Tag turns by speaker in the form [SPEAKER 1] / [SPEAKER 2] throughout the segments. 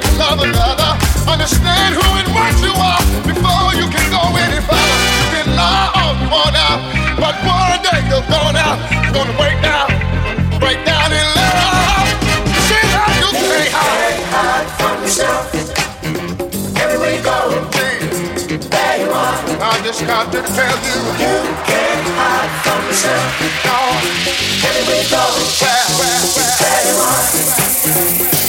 [SPEAKER 1] can love another. Understand who and what you are before you can go any further. You can lie all you want but one day you're going gonna break down, break down in love. You can't hide.
[SPEAKER 2] From yourself. Everywhere you go, you are.
[SPEAKER 1] I just got to tell you,
[SPEAKER 2] you can't hide from yourself.
[SPEAKER 1] No.
[SPEAKER 2] Everywhere you go,
[SPEAKER 1] where, where, where,
[SPEAKER 2] there you are.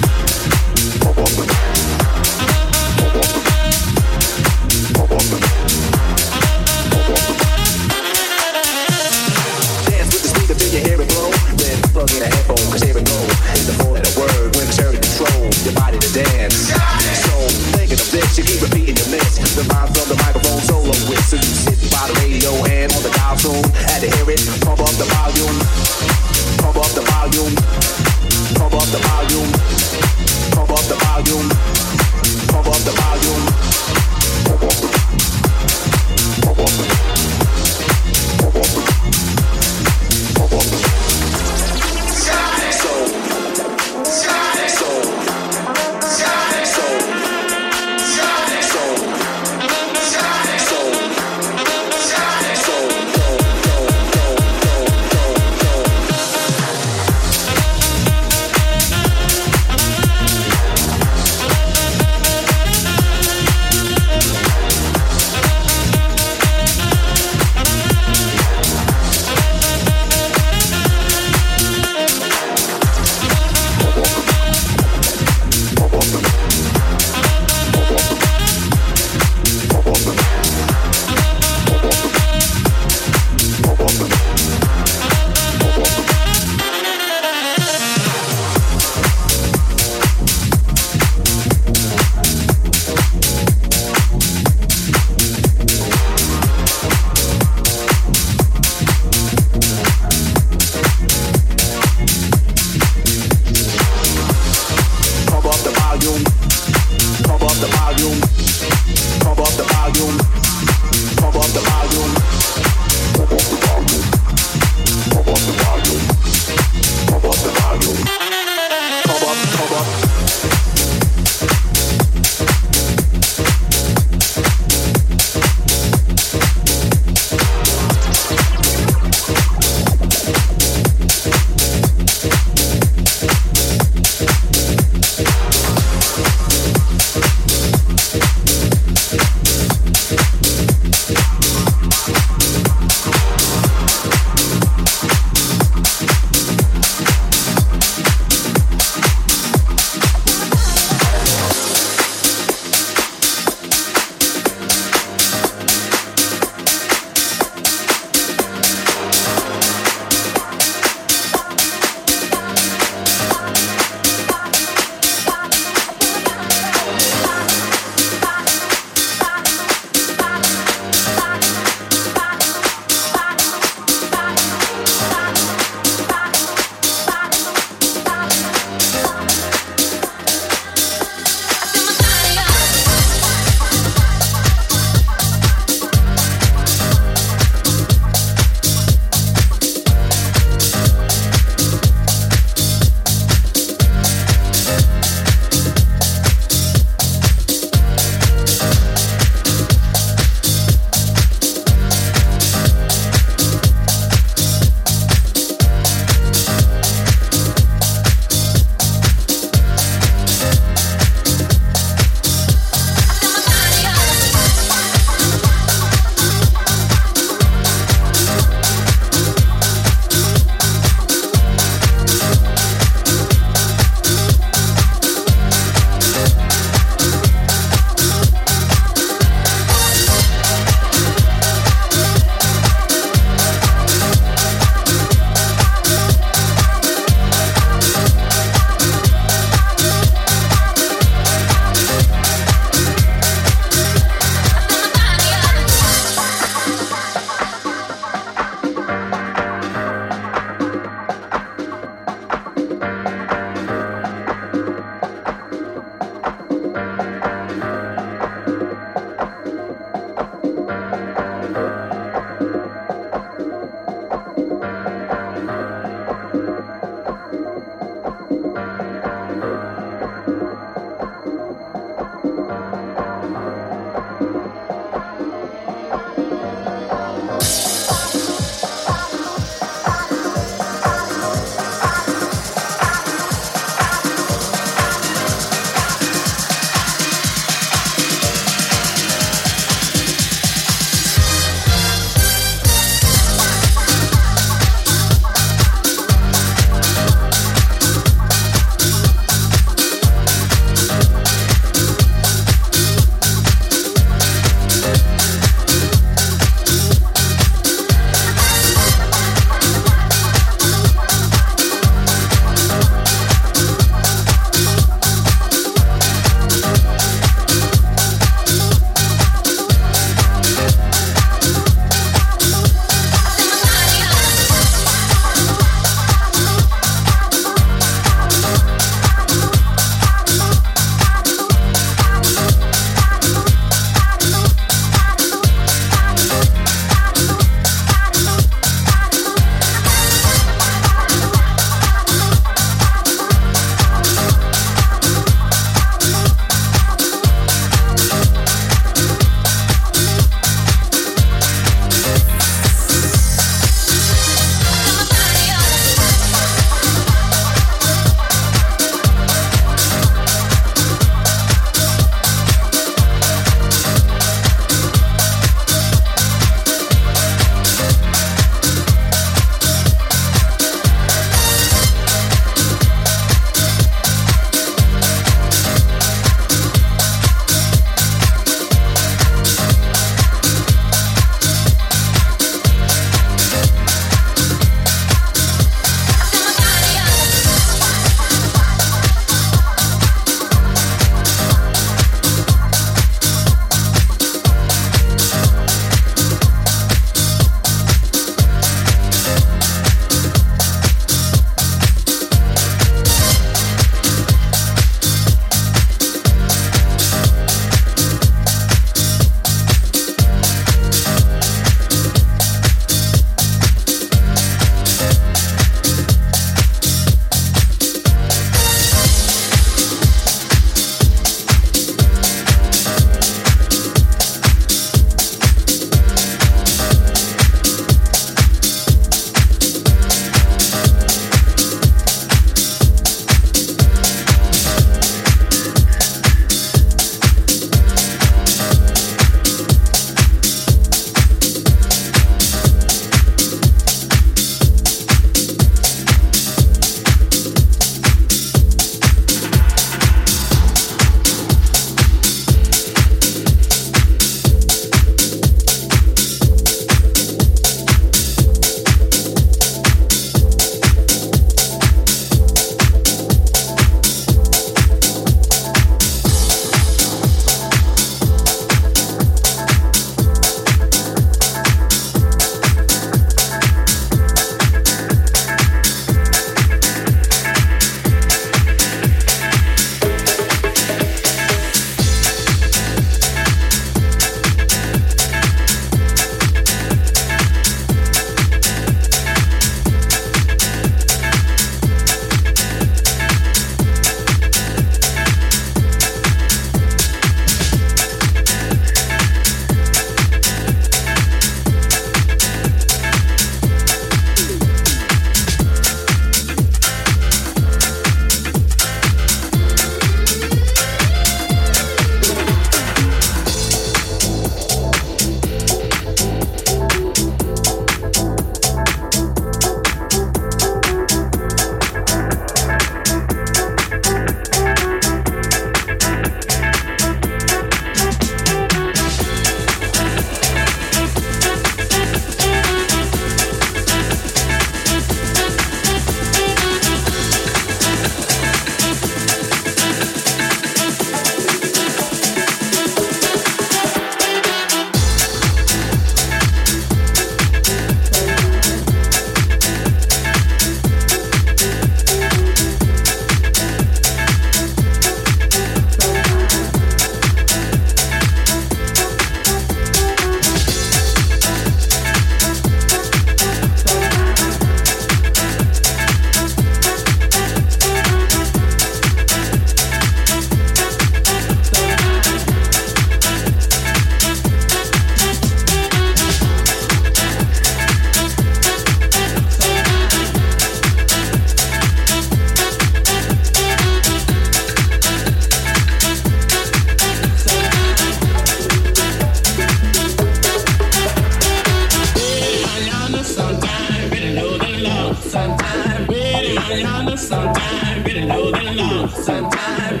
[SPEAKER 1] Sometimes, on the sometime, really know the law. Sometime,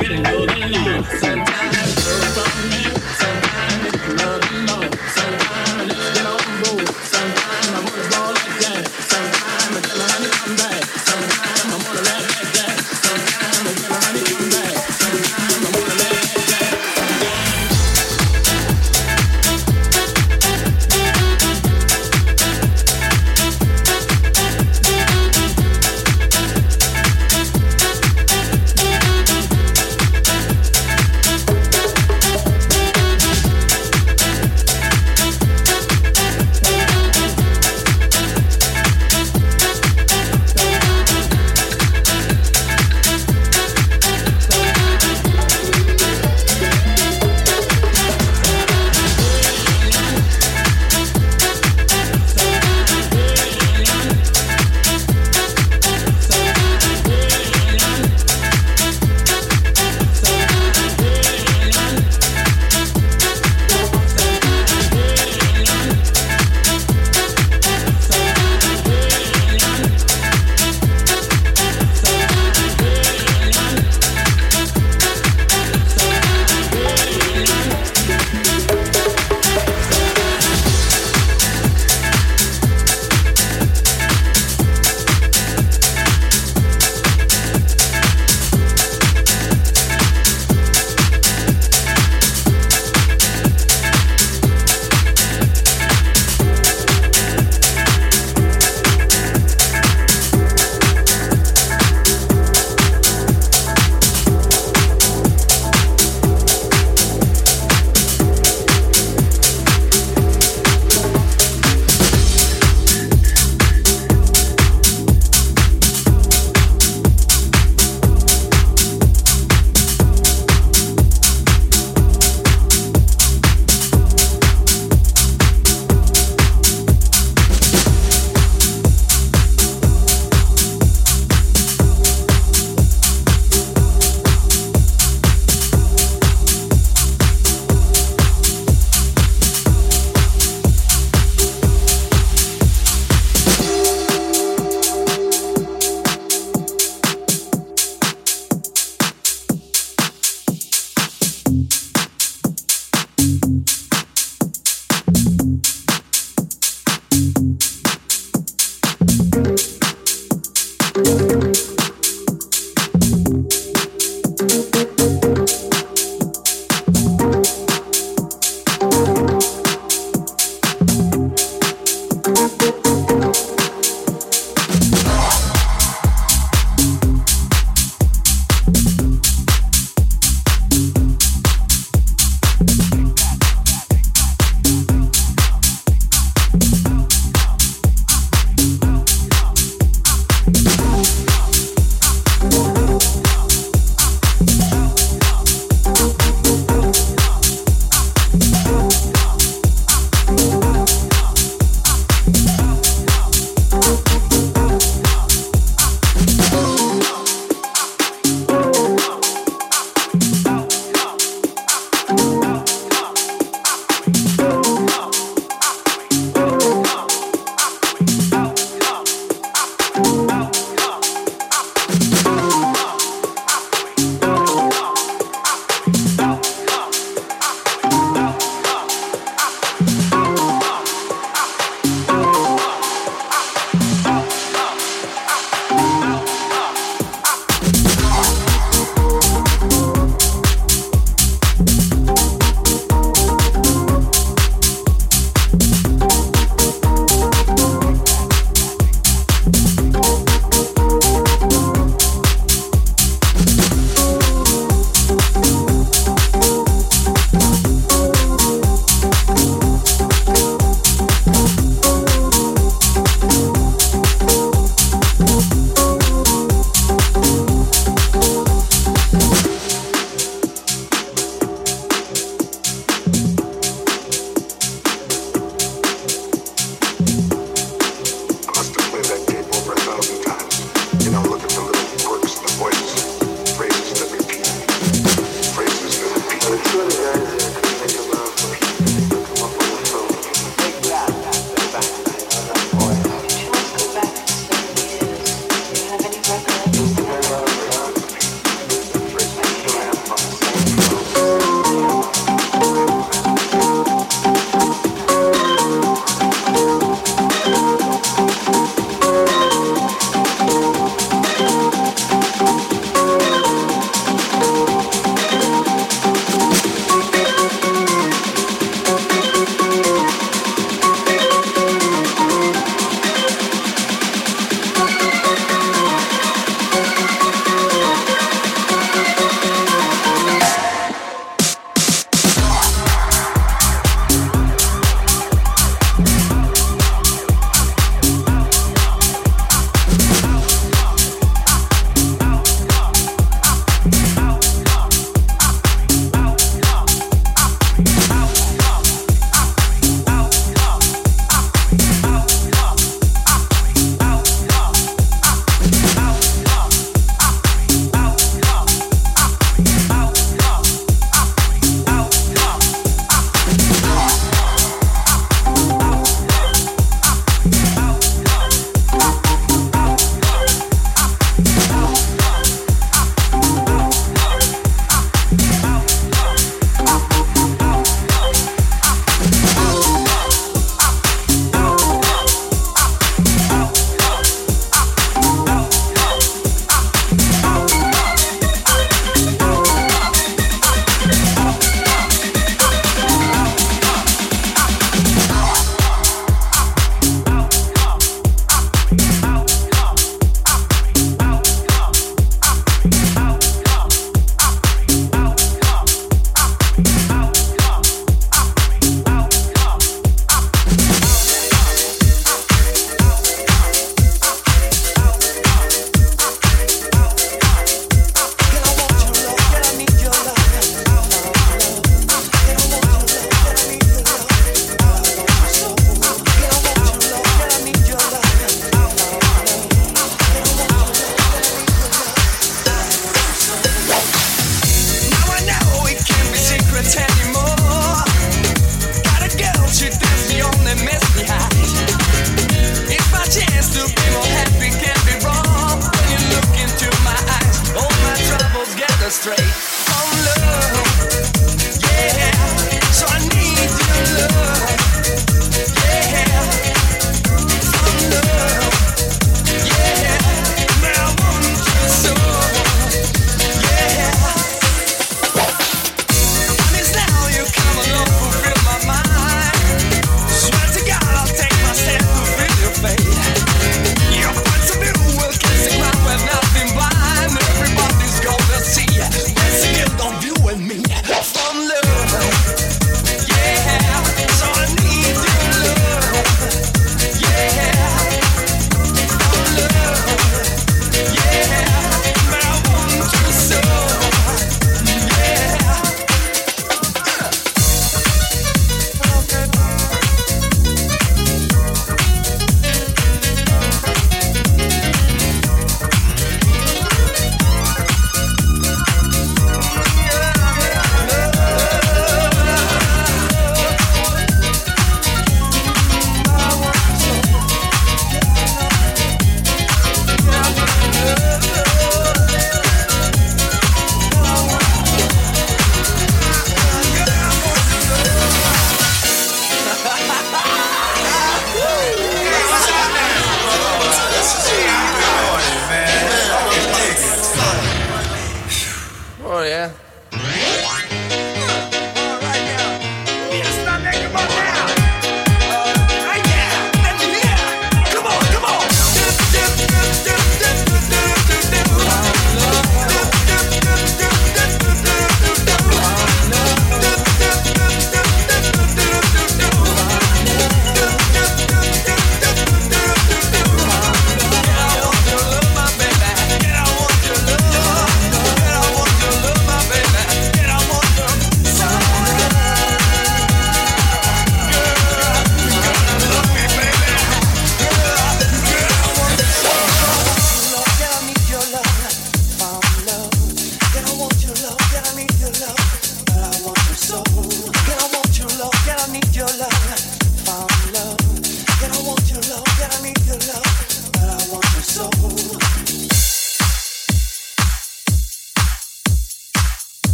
[SPEAKER 1] really know
[SPEAKER 2] the law. Sometime,